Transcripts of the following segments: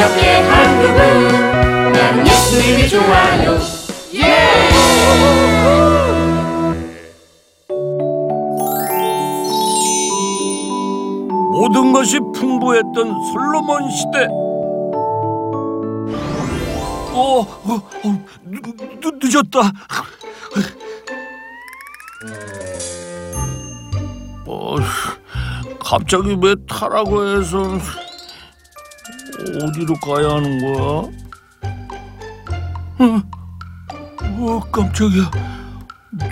기억해 한국은 나는 예수님이 좋아요 모든 것이 풍부했던 솔로몬 시대. 어, 어, 어 늦, 늦, 늦었다. 어, 갑자기 왜 타라고 해서 어디로 가야 하는 거야? 어, 어 깜짝이야.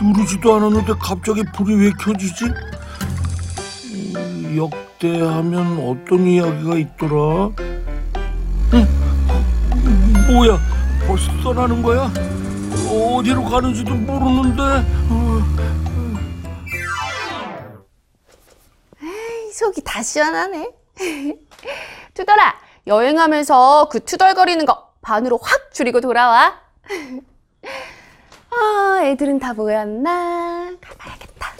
누르지도 않았는데 갑자기 불이 왜 켜지지? 음, 역대 하면 어떤 이야기가 있더라? 응? 뭐야? 벌써 떠나는 거야? 어디로 가는지도 모르는데. 어, 속이 다 시원하네. 투덜아, 여행하면서 그 투덜거리는 거 반으로 확 줄이고 돌아와. 아, 애들은 다 모였나? 가봐야겠다.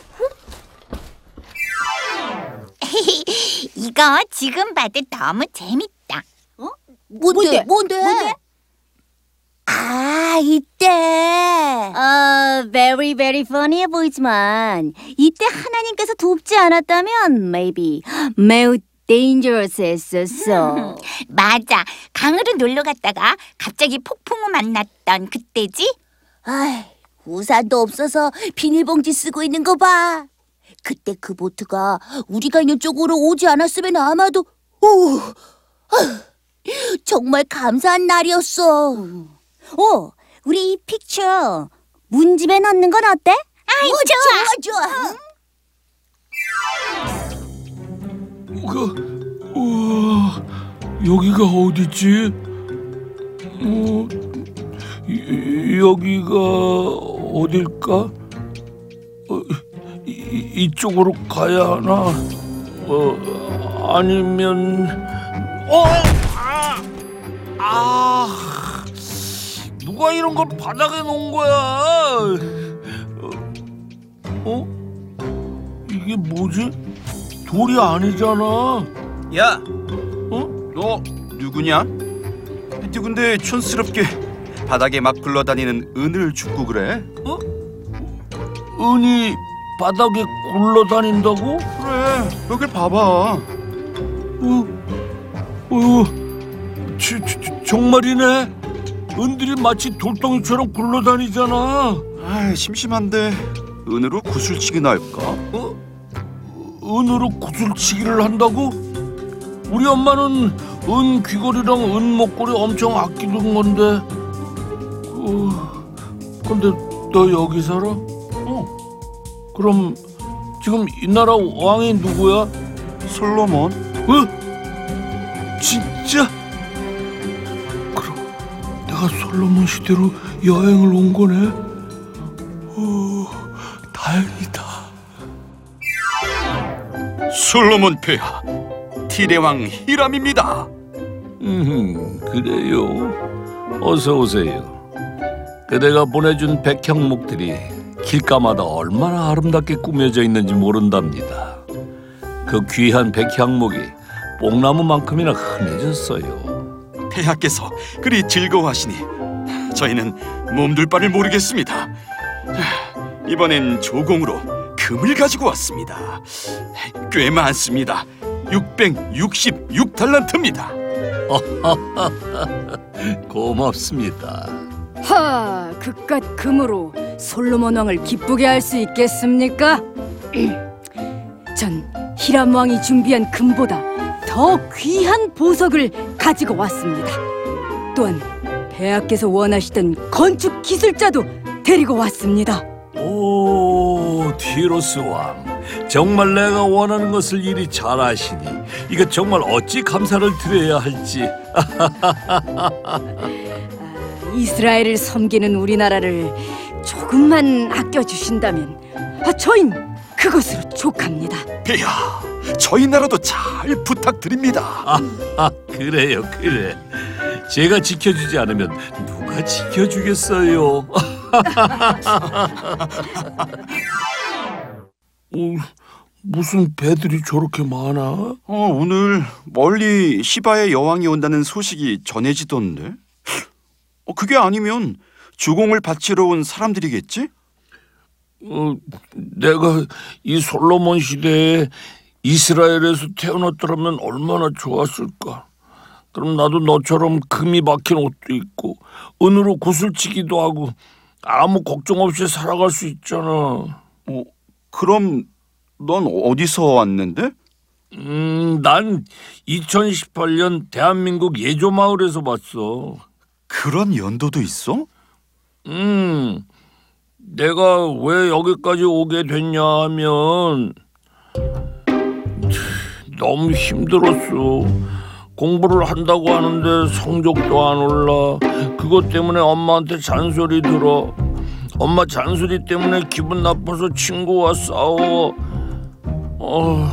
이거 지금 봐도 너무 재밌다. 어? 뭔데? 뭔데? 아, 이때. 어, very very funny해 보이지만 이때 하나님께서 돕지 않았다면 maybe 매우 dangerous 했었어. 맞아. 강으로 놀러 갔다가 갑자기 폭풍우 만났던 그때지? 아이, 우산도 없어서 비닐봉지 쓰고 있는 거 봐. 그때 그 보트가 우리가 있는 쪽으로 오지 않았으면 아마도 오, 아휴, 정말 감사한 날이었어. 어, 우리 이 픽처 문집에 넣는 건 어때? 아이, 좋아. 좋아, 좋아. 그, 우와, 여기가 어디지? 어, 이- 여기가 어딜까? 어, 이, 이쪽으로 가야 하나? 어, 아니면 어, 아, 아, 누가 이런 걸 바닥에 놓은 거야? 어, 어? 이게 뭐지? 돌이 아니잖아. 야, 어? 너 누구냐? 누군데 촌스럽게 바닥에 막 굴러다니는 은을 줍고 그래? 은이 바닥에 굴러다닌다고? 그래, 여길 봐봐. 어, 어, 지, 지, 지- 정말이네. 은들이 마치 돌덩이처럼 굴러다니잖아. 아, 심심한데 은으로 구슬치기나 할까? 어? 은으로 구슬치기를 한다고? 우리 엄마는 은 귀걸이랑 은 목걸이 엄청 아끼던 건데. 어, 근데 너 여기 살아? 어. 그럼 지금 이 나라 왕이 누구야? 솔로몬? 어? 진짜? 그럼 내가 솔로몬 시대로 여행을 온 거네? 어, 다행이다. 솔로몬 폐하, 티레왕 히람입니다. 음, 그래요. 어서 오세요. 그대가 보내준 백향목들이 길가마다 얼마나 아름답게 꾸며져 있는지 모른답니다. 그 귀한 백향목이 뽕나무만큼이나 흔해졌어요. 폐하께서 그리 즐거워하시니 저희는 몸둘 바를 모르겠습니다. 이번엔 조공으로 금을 가지고 왔습니다. 꽤 많습니다. 666달란트입니다. 고맙습니다. 하, 그깟 금으로 솔로몬 왕을 기쁘게 할 수 있겠습니까? 전 히람 왕이 준비한 금보다 더 귀한 보석을 가지고 왔습니다. 또한 폐하께서 원하시던 건축 기술자도 데리고 왔습니다. 오, 티로스 왕. 정말 내가 원하는 것을 이리 잘하시니 이거 정말 어찌 감사를 드려야 할지. 이스라엘을 섬기는 우리나라를 조금만 아껴 주신다면 아, 저흰 그것으로 족합니다. 폐하, 저희 나라도 잘 부탁드립니다. 아, 그래요, 그래. 제가 지켜주지 않으면 누가 지켜주겠어요? 어, 무슨 배들이 저렇게 많아? 어, 오늘 멀리 시바의 여왕이 온다는 소식이 전해지던데. 어, 그게 아니면 주공을 바치러 온 사람들이겠지? 어, 내가 이 솔로몬 시대에 이스라엘에서 태어났더라면 얼마나 좋았을까. 그럼 나도 너처럼 금이 박힌 옷도 입고 은으로 구슬치기도 하고 아무 걱정 없이 살아갈 수 있잖아. 어, 그럼 넌 어디서 왔는데? 음, 난 2018년 대한민국 예조 마을에서 봤어. 그런 연도도 있어? 음, 내가 왜 여기까지 오게 됐냐 하면 너무 힘들었어. 공부를 한다고 하는데 성적도 안 올라. 그것 때문에 엄마한테 잔소리 들어. 엄마 잔소리 때문에 기분 나빠서 친구와 싸워. 어,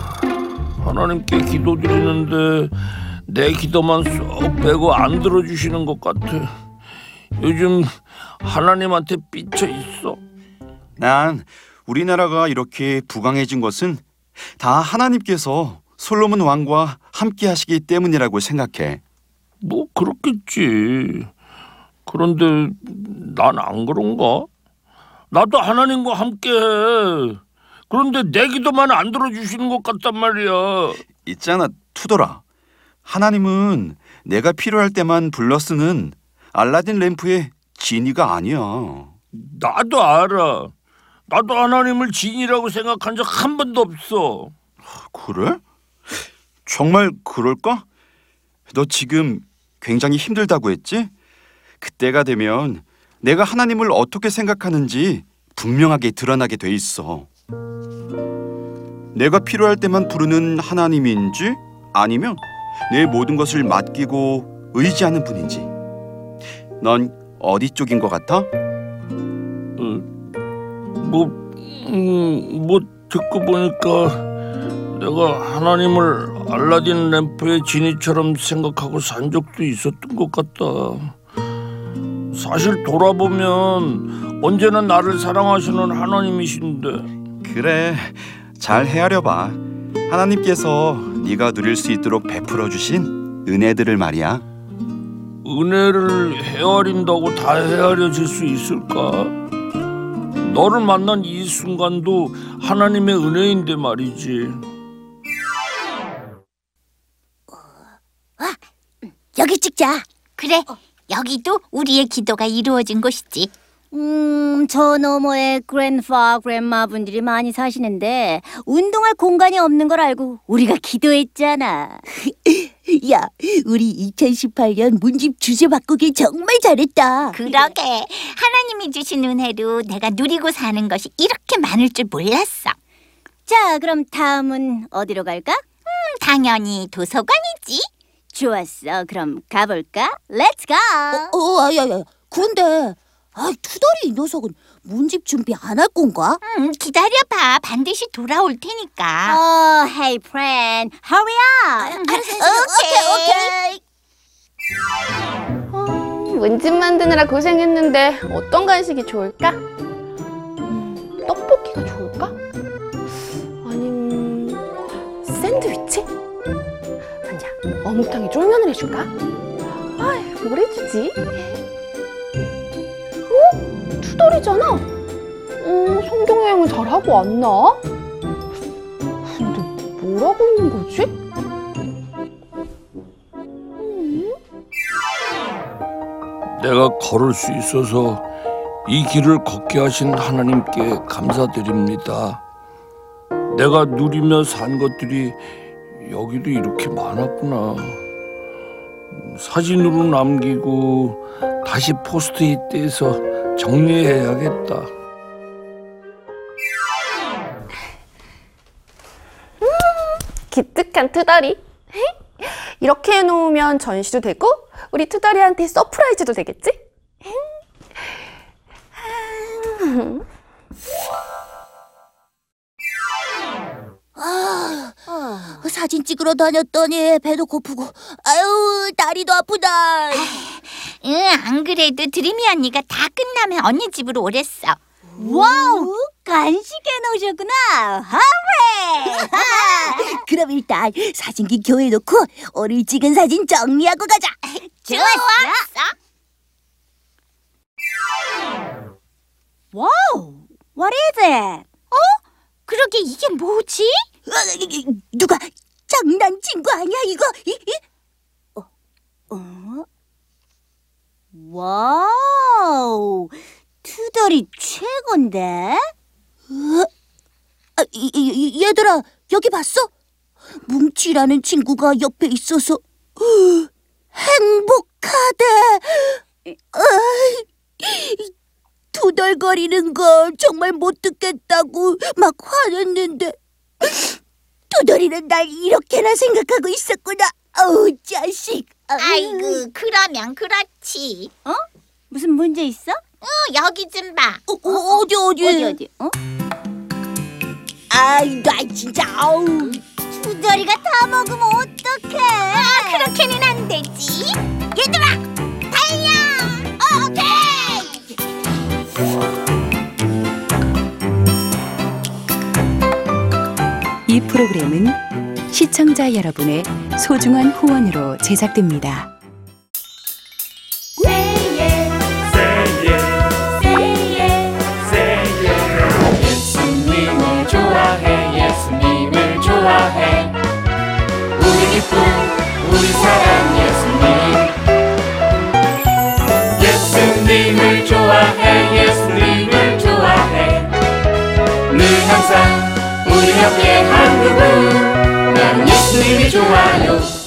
하나님께 기도드리는데 내 기도만 쏙 빼고 안 들어주시는 것 같아. 요즘 하나님한테 삐쳐 있어. 난 우리나라가 이렇게 부강해진 것은 다 하나님께서 솔로몬 왕과 함께 하시기 때문이라고 생각해. 뭐 그렇겠지. 그런데 난 안 그런가? 나도 하나님과 함께 해. 그런데 내 기도만 안 들어주시는 것 같단 말이야. 있잖아, 투더라. 하나님은 내가 필요할 때만 불러 쓰는 알라딘 램프의 지니가 아니야. 나도 알아. 나도 하나님을 진이라고 생각한 적 한 번도 없어. 그래? 정말 그럴까? 너 지금 굉장히 힘들다고 했지? 그때가 되면 내가 하나님을 어떻게 생각하는지 분명하게 드러나게 돼 있어. 내가 필요할 때만 부르는 하나님인지 아니면 내 모든 것을 맡기고 의지하는 분인지. 넌 어디 쪽인 것 같아? 뭐, 음, 뭐 듣고 보니까 내가 하나님을 알라딘 램프의 지니처럼 생각하고 산 적도 있었던 것 같다. 사실 돌아보면 언제나 나를 사랑하시는 하나님이신데 그래, 잘 헤아려 봐. 하나님께서 네가 누릴 수 있도록 베풀어 주신 은혜들을 말이야. 은혜를 헤아린다고 다 헤아려질 수 있을까? 너를 만난 이 순간도 하나님의 은혜인데 말이지. 여기 찍자. 그래, 여기도 우리의 기도가 이루어진 곳이지. 음, 저 너머에 그랜파, 그랜마 분들이 많이 사시는데 운동할 공간이 없는 걸 알고 우리가 기도했잖아. 야, 우리 2018년 문집 주제 바꾸기 정말 잘했다. 그러게 하나님이 주신 은혜로 내가 누리고 사는 것이 이렇게 많을 줄 몰랐어. 자, 그럼 다음은 어디로 갈까? 음, 당연히 도서관이지. 좋았어. 그럼 가볼까? Let's go! 어, 어, 야, 야, 근데 아, 투덜이 이 녀석은 문집 준비 안 할 건가? 음, 기다려봐. 반드시 돌아올 테니까. 어, hey friend, hurry up. 오케이, 오케이. 문집 만드느라 고생했는데 어떤 간식이 좋을까? 음, 떡볶이가 좋을까? 아 어묵탕에 쫄면을 해줄까? 아, 뭘 해주지? 어? 투덜이잖아. 음, 성경 여행은 잘하고 왔나? 근데 뭘 하고 있는 거지? 내가 걸을 수 있어서 이 길을 걷게 하신 하나님께 감사드립니다. 내가 누리며 산 것들이 여기도 이렇게 많았구나. 사진으로 남기고 다시 포스트잇 떼서 정리해야겠다. 기특한 투덜이. 이렇게 해놓으면 전시도 되고 우리 투덜이한테 surprise도 되겠지? 사진 찍으러 다녔더니 배도 고프고 아유 다리도 아프다. 응, 안 그래도 드림이 언니가 다 끝나면 언니 집으로 오랬어. wow, 간식해 놓으셨구나. 하래. 그럼 일단 사진기 교회에 놓고 오늘 찍은 사진 정리하고 가자. 좋았어. wow, what is it? 어? 그러게 이게 뭐지? 어, 누가 장난친 거 아니야 이거? 이, 이? 어, 어? wow, 투덜이 최고인데? 어? 아, 얘들아 여기 봤어? 뭉치라는 친구가 옆에 있어서 행복하대. 투덜거리는 걸 정말 못 듣겠다고 막 화냈는데 투덜이는 날 이렇게나 생각하고 있었구나. 어우 자식. 아유. 아이고 그러면 그렇지. 어? 무슨 문제 있어? 어 여기 좀 봐. 어, 어, 어디 어디 어디, 어디? 어? 아이 나 진짜 아우. 투덜이가 다 먹으면 어떡해? 아 그렇게는 안 되지. 얘들아 달려. 오케이. 이 프로그램은 시청자 여러분의 소중한 후원으로 제작됩니다. 예수님을 좋아해 예수님을 좋아해. 늘 항상 우리 옆에 한 그분. 나는 예수님이 좋아요